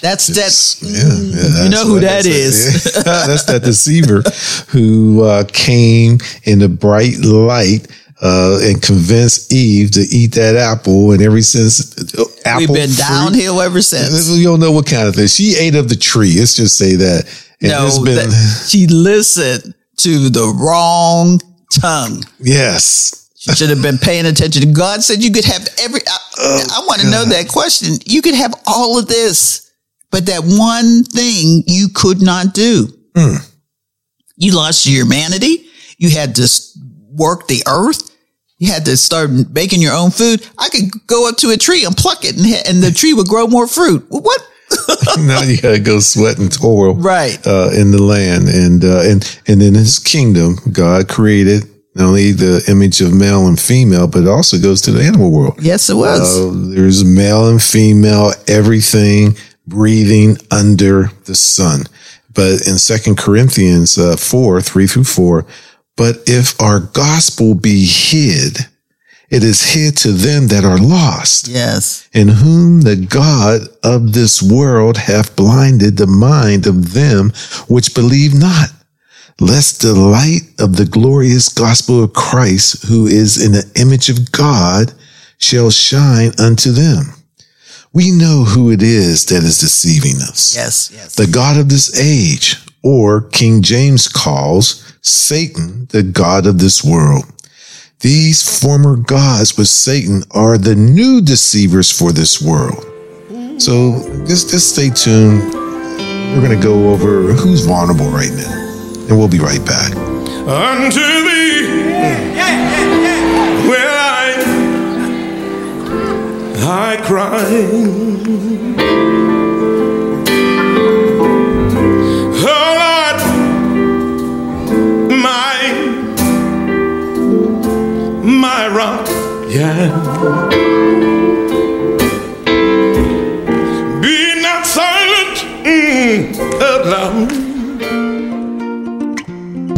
That's that. Yeah, yeah you know who that is. yeah, that's that deceiver who uh, came in the bright light uh, and convince Eve to eat that apple. And ever since, uh, apple we've been downhill ever since. You don't know what kind of thing. She ate of the tree. Let's just say that no, been... she listened to the wrong tongue. Yes. She should have been paying attention. God said you could have every. I, oh, I want to know that question. You could have all of this, but that one thing you could not do. Mm. You lost your humanity. You had to work the earth. You had to start making your own food. I could go up to a tree and pluck it, and, and the tree would grow more fruit. What now you gotta go sweat and toil, right, uh, in the land, and uh, and and in His kingdom, God created not only the image of male and female, but it also goes to the animal world. Yes, it was. Uh, there's male and female, everything breathing under the sun. But in Second Corinthians uh, four three through four, but if our gospel be hid it is hid to them that are lost. Yes. In whom the God of this world hath blinded the mind of them which believe not, lest the light of the glorious gospel of Christ, who is in the image of God, shall shine unto them. We know who it is that is deceiving us. Yes, yes. The God of this age, or King James calls Satan, the God of this world these former gods with Satan are the new deceivers for this world. So just, just stay tuned. We're going to go over who's vulnerable right now. And we'll be right back. Unto thee, where I, I cry. Yeah. Be not silent, mm,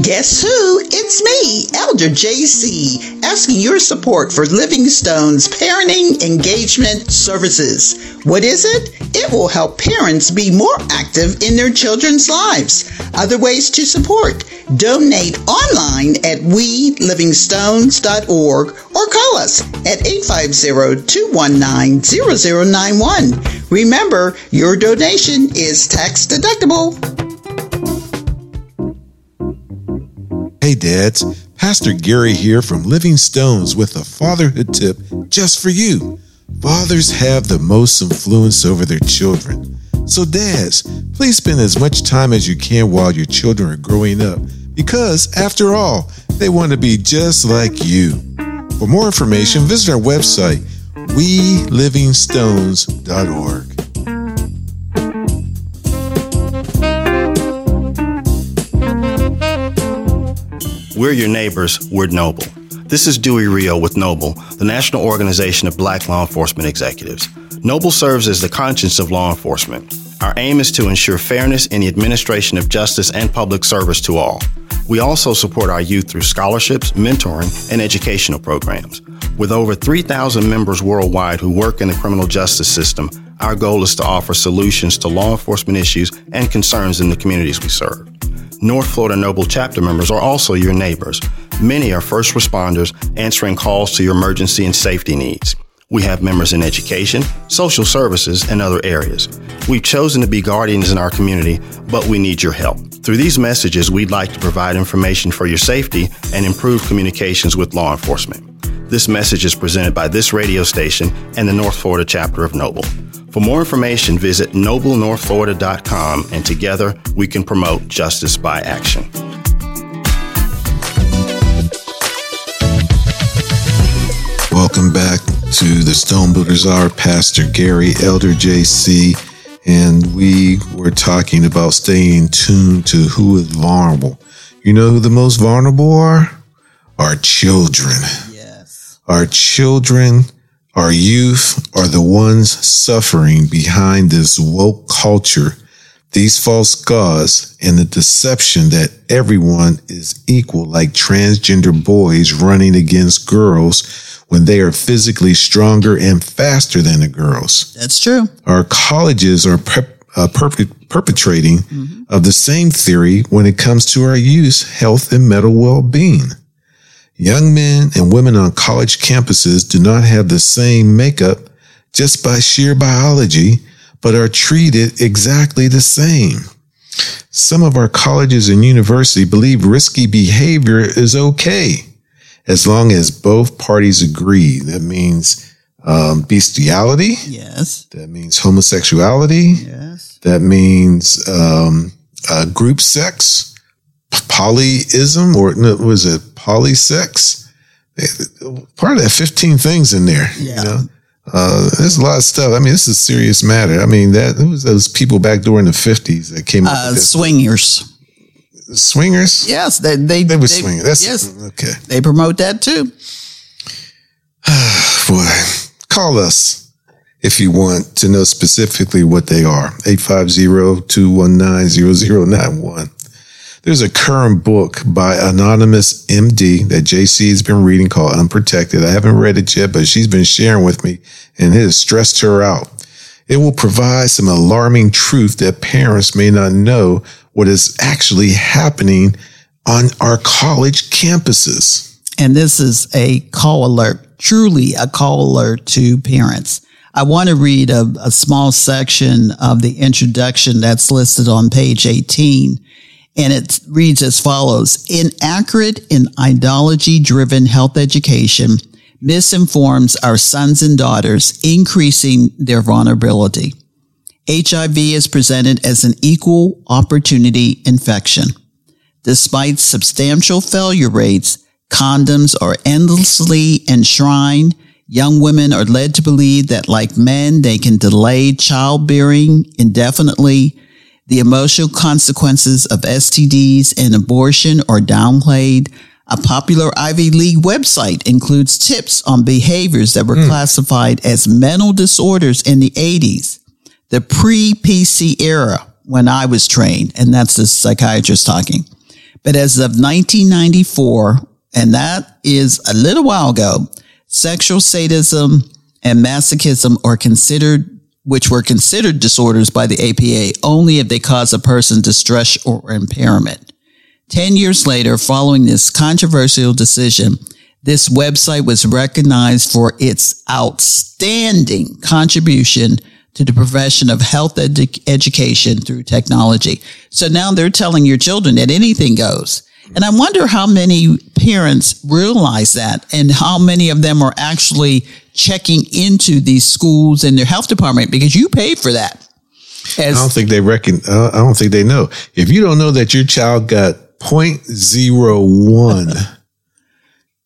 Guess who? It's It's me, Elder JC, asking your support for Living Stones' Parenting Engagement Services. What is it? It will help parents be more active in their children's lives. Other ways to support. Donate online at welivingstones.org or call us at 850-219-0091. Remember, your donation is tax deductible. Hey dads, Pastor Gary here from Living Stones with a fatherhood tip just for you. Fathers have the most influence over their children. So, dads, please spend as much time as you can while your children are growing up because, after all, they want to be just like you. For more information, visit our website, welivingstones.org. We're your neighbors, we're Noble. This is Dewey Rio with Noble, the National Organization of Black Law Enforcement Executives. Noble serves as the conscience of law enforcement. Our aim is to ensure fairness in the administration of justice and public service to all. We also support our youth through scholarships, mentoring, and educational programs. With over 3,000 members worldwide who work in the criminal justice system, our goal is to offer solutions to law enforcement issues and concerns in the communities we serve. North Florida Noble chapter members are also your neighbors. Many are first responders answering calls to your emergency and safety needs. We have members in education, social services, and other areas. We've chosen to be guardians in our community, but we need your help. Through these messages, we'd like to provide information for your safety and improve communications with law enforcement. This message is presented by this radio station and the North Florida chapter of Noble. For more information, visit noblenorthflorida.com and together we can promote justice by action. To the Stone Builders Hour. Pastor Gary, Elder JC, and we were talking about staying tuned to who is vulnerable. You know who the most vulnerable are? Our children. Yes. Our children our youth are the ones suffering behind this woke culture, these false gods, and the deception that everyone is equal, like transgender boys running against girls when they are physically stronger and faster than the girls. That's true. Our colleges are prep, uh, perp- perpetrating mm-hmm. of the same theory when it comes to our youth health and mental well-being. Young men and women on college campuses do not have the same makeup just by sheer biology, but are treated exactly the same. Some of our colleges and universities believe risky behavior is okay as long as both parties agree. That means um, bestiality. Yes. That means homosexuality. Yes. That means um, uh, group sex polyism or no, was it polysex? Part of that 15 things in there. Yeah. You know? Uh, there's a lot of stuff. I mean, this is a serious matter. I mean, that it was those people back during the 50s that came up uh, swingers. Swingers? Yes, they they, they were swingers. That's, yes, okay. They promote that too. Boy, call us if you want to know specifically what they are. 850-219-0091. There's a current book by Anonymous MD that JC has been reading called Unprotected. I haven't read it yet, but she's been sharing with me and it has stressed her out. It will provide some alarming truth that parents may not know what is actually happening on our college campuses. And this is a call alert, truly a call alert to parents. I want to read a, a small section of the introduction that's listed on page 18 and it reads as follows. Inaccurate and ideology driven health education misinforms our sons and daughters, increasing their vulnerability. HIV is presented as an equal opportunity infection. Despite substantial failure rates, condoms are endlessly enshrined. Young women are led to believe that like men, they can delay childbearing indefinitely the emotional consequences of STDs and abortion are downplayed. A popular Ivy League website includes tips on behaviors that were mm. classified as mental disorders in the 80s, the pre PC era when I was trained, and that's the psychiatrist talking. But as of 1994, and that is a little while ago, sexual sadism and masochism are considered which were considered disorders by the APA only if they cause a person distress or impairment. Ten years later, following this controversial decision, this website was recognized for its outstanding contribution to the profession of health education through technology. So now they're telling your children that anything goes. And I wonder how many parents realize that and how many of them are actually checking into these schools and their health department because you pay for that. As, I don't think they reckon, uh, I don't think they know. If you don't know that your child got 0.01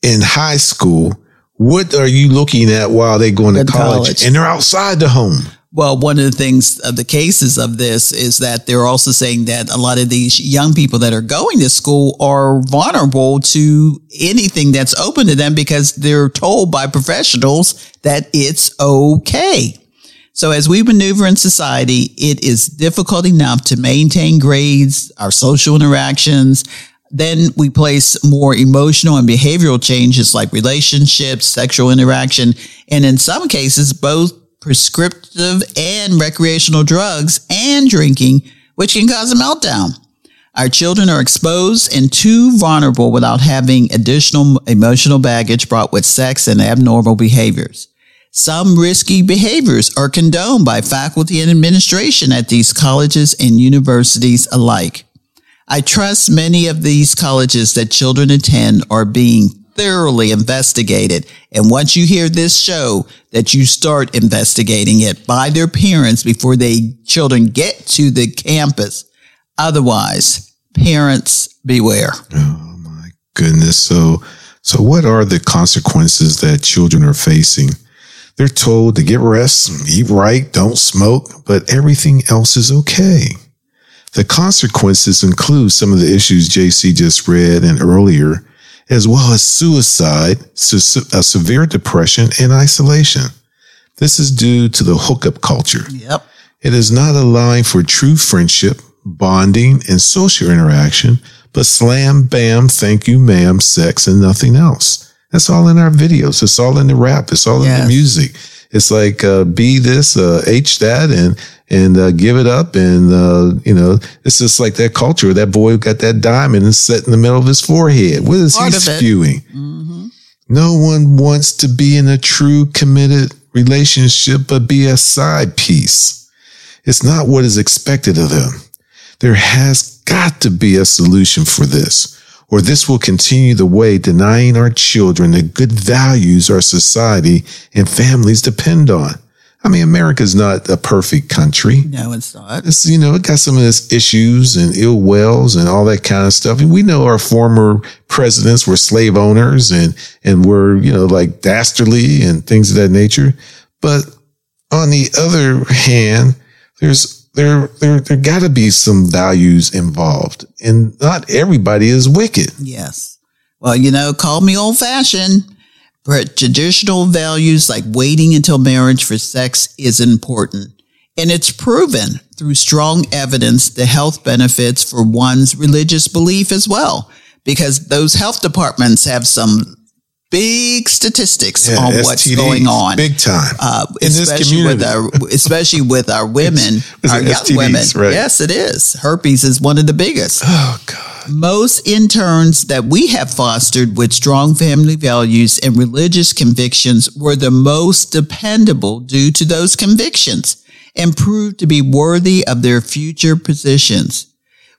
in high school, what are you looking at while they're going to college, college, and they're outside the home? Well, one of the things of the cases of this is that they're also saying that a lot of these young people that are going to school are vulnerable to anything that's open to them because they're told by professionals that it's okay. So as we maneuver in society, it is difficult enough to maintain grades, our social interactions. Then we place more emotional and behavioral changes like relationships, sexual interaction, and in some cases, both prescriptive and recreational drugs and drinking, which can cause a meltdown. Our children are exposed and too vulnerable without having additional emotional baggage brought with sex and abnormal behaviors. Some risky behaviors are condoned by faculty and administration at these colleges and universities alike. I trust many of these colleges that children attend are being thoroughly investigated. And once you hear this show, that you start investigating it by their parents before they children get to the campus. Otherwise, parents beware. Oh my goodness. So, so what are the consequences that children are facing? They're told to get rest, eat right, don't smoke, but everything else is okay. The consequences include some of the issues JC just read and earlier as well as suicide, a uh, severe depression, and isolation. This is due to the hookup culture. Yep. It is not allowing for true friendship, bonding, and social interaction, but slam, bam, thank you, ma'am, sex, and nothing else. That's all in our videos. It's all in the rap. It's all yes. in the music. It's like uh, be this, uh, H that, and and uh, give it up. And uh, you know, it's just like that culture. That boy got that diamond set in the middle of his forehead. What is Part he spewing? Mm-hmm. No one wants to be in a true committed relationship, but be a side piece. It's not what is expected of them. There has got to be a solution for this or this will continue the way denying our children the good values our society and families depend on. I mean, America's not a perfect country. No, it's not. It's, you know, it got some of its issues and ill wills and all that kind of stuff. And we know our former presidents were slave owners and, and were, you know, like dastardly and things of that nature. But on the other hand, there's there there there got to be some values involved, and not everybody is wicked. Yes. Well, you know, call me old fashioned, but traditional values like waiting until marriage for sex is important. And it's proven through strong evidence the health benefits for one's religious belief as well, because those health departments have some big statistics yeah, on STDs, what's going on, big time, uh, especially with our especially with our women, our young STDs, women. Right. Yes, it is. Herpes is one of the biggest. Oh God. Most interns that we have fostered with strong family values and religious convictions were the most dependable due to those convictions and proved to be worthy of their future positions.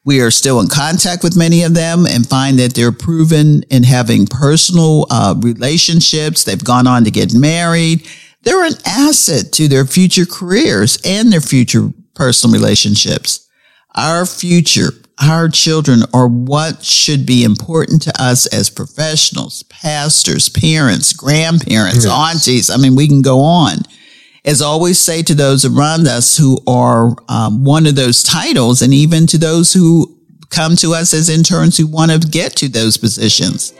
We are still in contact with many of them and find that they're proven in having personal uh, relationships. They've gone on to get married. They're an asset to their future careers and their future personal relationships. Our future, our children are what should be important to us as professionals, pastors, parents, grandparents, yes. aunties. I mean, we can go on as always say to those around us who are um, one of those titles and even to those who come to us as interns who want to get to those positions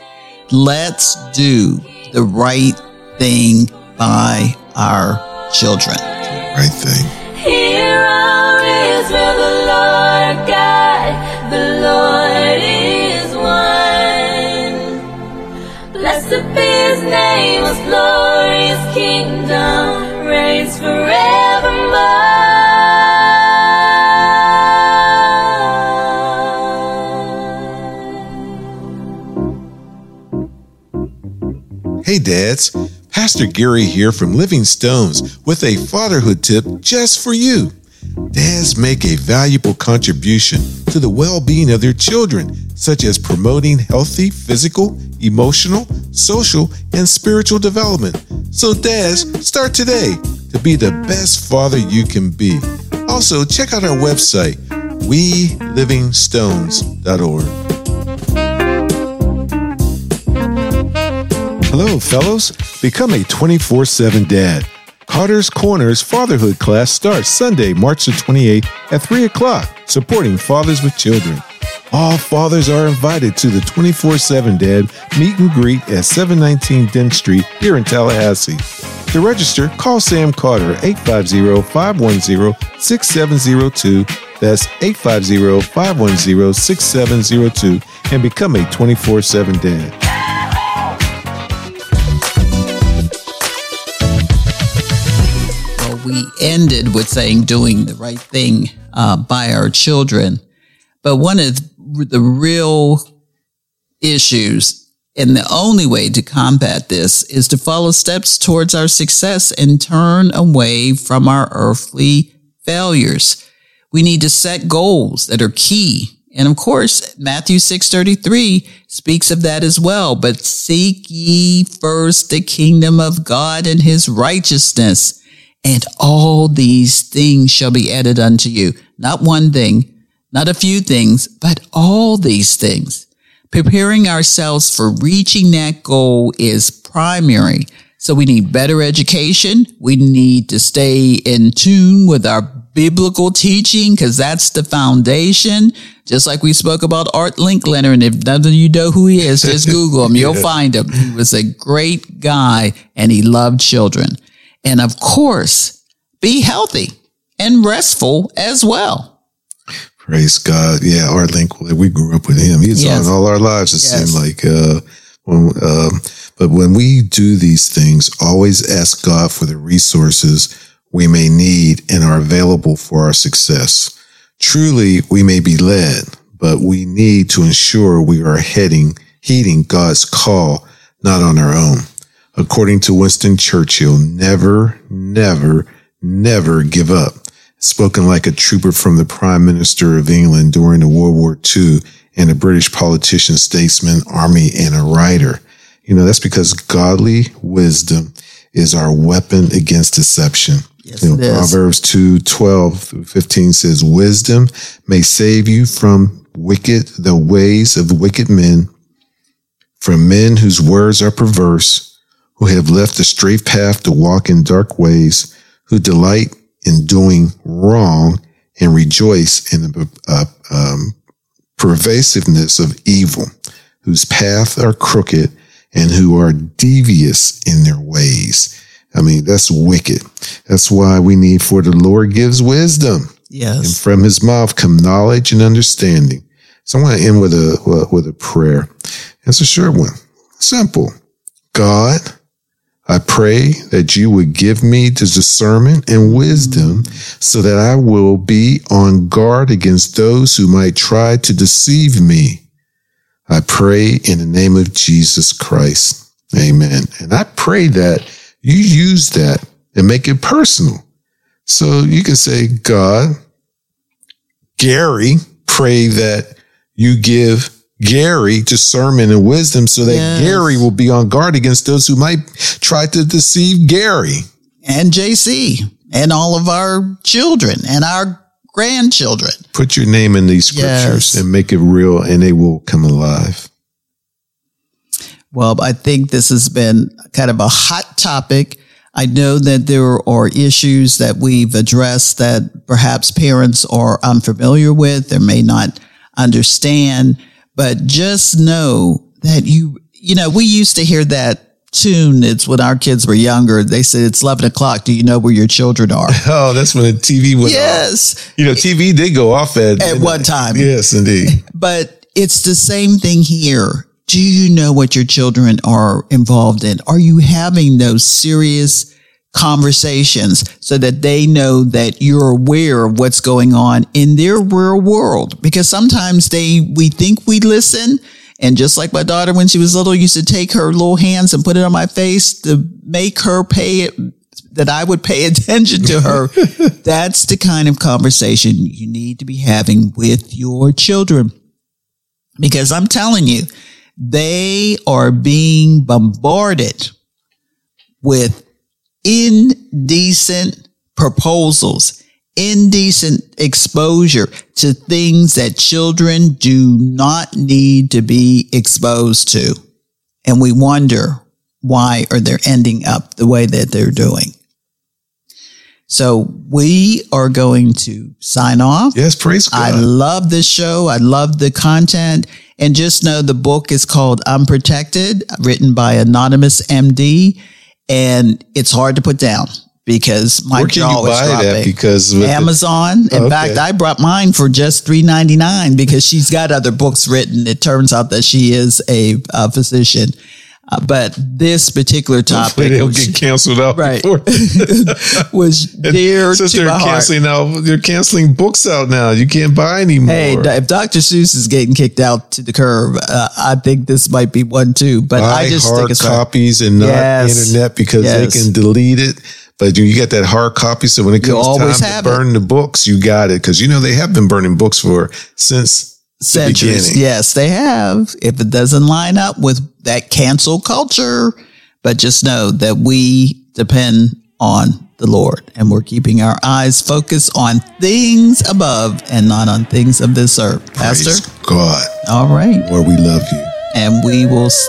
let's do the right thing by our children. Right thing dads. Pastor Gary here from Living Stones with a fatherhood tip just for you. Dads make a valuable contribution to the well being of their children, such as promoting healthy physical, emotional, social, and spiritual development. So, dads, start today to be the best father you can be. Also, check out our website, welivingstones.org. Hello, fellows. Become a 24 7 dad. Carter's Corners Fatherhood class starts Sunday, March the 28th at 3 o'clock, supporting fathers with children. All fathers are invited to the 24 7 Dad meet and greet at 719 Dent Street here in Tallahassee. To register, call Sam Carter 850 510 6702. That's 850 510 6702 and become a 24 7 Dad. Ended with saying doing the right thing uh, by our children. But one of the real issues and the only way to combat this is to follow steps towards our success and turn away from our earthly failures. We need to set goals that are key. And of course, Matthew 6:33 speaks of that as well. But seek ye first the kingdom of God and his righteousness and all these things shall be added unto you. Not one thing, not a few things, but all these things. Preparing ourselves for reaching that goal is primary. So we need better education. We need to stay in tune with our biblical teaching because that's the foundation. Just like we spoke about Art Linkletter. And if none of you know who he is, just Google him. You'll find him. He was a great guy and he loved children. And of course, be healthy and restful as well. Praise God. Yeah, Art Link, we grew up with him. He's yes. on all our lives, it yes. seemed like. Uh, when, uh, but when we do these things, always ask God for the resources we may need and are available for our success. Truly, we may be led, but we need to ensure we are heading, heeding God's call, not on our own according to Winston Churchill, never, never, never give up. Spoken like a trooper from the Prime Minister of England during the World War II and a British politician, statesman, army, and a writer. You know, that's because godly wisdom is our weapon against deception. Yes, you know, Proverbs 2, 12 through 15 says, wisdom may save you from wicked, the ways of wicked men, from men whose words are perverse, who have left the straight path to walk in dark ways, who delight in doing wrong and rejoice in the uh, um, pervasiveness of evil, whose paths are crooked and who are devious in their ways. I mean, that's wicked. That's why we need for the Lord gives wisdom. Yes. And from his mouth come knowledge and understanding. So I want to end with a, with a prayer. It's a short one. Simple. God, I pray that you would give me the discernment and wisdom so that I will be on guard against those who might try to deceive me. I pray in the name of Jesus Christ. Amen. And I pray that you use that and make it personal. So you can say, God, Gary, pray that you give Gary discernment and wisdom so that yes. Gary will be on guard against those who might try to deceive Gary. And JC and all of our children and our grandchildren. Put your name in these scriptures yes. and make it real and they will come alive. Well, I think this has been kind of a hot topic. I know that there are issues that we've addressed that perhaps parents are unfamiliar with or may not understand but just know that you, you know, we used to hear that tune. It's when our kids were younger. They said it's 11 o'clock. Do you know where your children are? Oh, that's when the TV went yes. Off. You know, TV did go off at, at one time. Yes, indeed. But it's the same thing here. do you know what your children are involved in? Are you having those serious conversations so that they know that you're aware of what's going on in their real world? Because sometimes they, we think we listen. And just like my daughter, when she was little, used to take her little hands and put it on my face to make her pay it, that I would pay attention to her. That's the kind of conversation you need to be having with your children. Because I'm telling you, they are being bombarded with indecent proposals, indecent exposure to things that children do not need to be exposed to. And we wonder why are they ending up the way that they're doing. So we are going to sign off. Yes, praise God. I love this show. I love the content. And just know the book is called Unprotected, written by Anonymous MD. And it's hard to put down because my Where can jaw you is dropping. that? Because the- Amazon. In Okay. fact, I brought mine for just three ninety nine because she's got other books written. It turns out that she is a, uh physician, uh, but this particular topic they'll was, get canceled out right before. was dear Since to they're my heart. canceling now, they're canceling books out now. You can't buy anymore. Hey, if Dr. Seuss is getting kicked out to the curb, uh, I think this might be one too. But buy I just hard think it's copies and not Yes. internet because Yes. they can delete it. But you get that hard copy, so when it comes time to have it. burn the books, you got it because you know they have been burning books for since centuries. Yes, they have. If it doesn't line up with that cancel culture, but just know that we depend on the Lord and we're keeping our eyes focused on things above and not on things of this earth. Pastor? Praise God, All right. Lord, we love you. And we will s-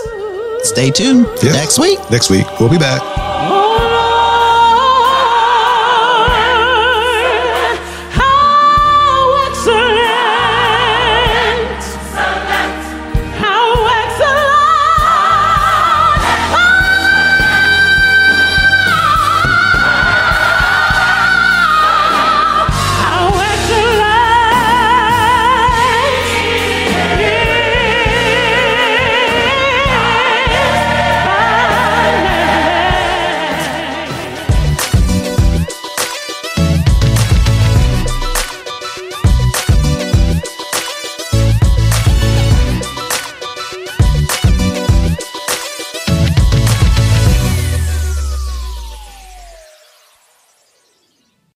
stay tuned Yeah. next week. Next week we'll be back.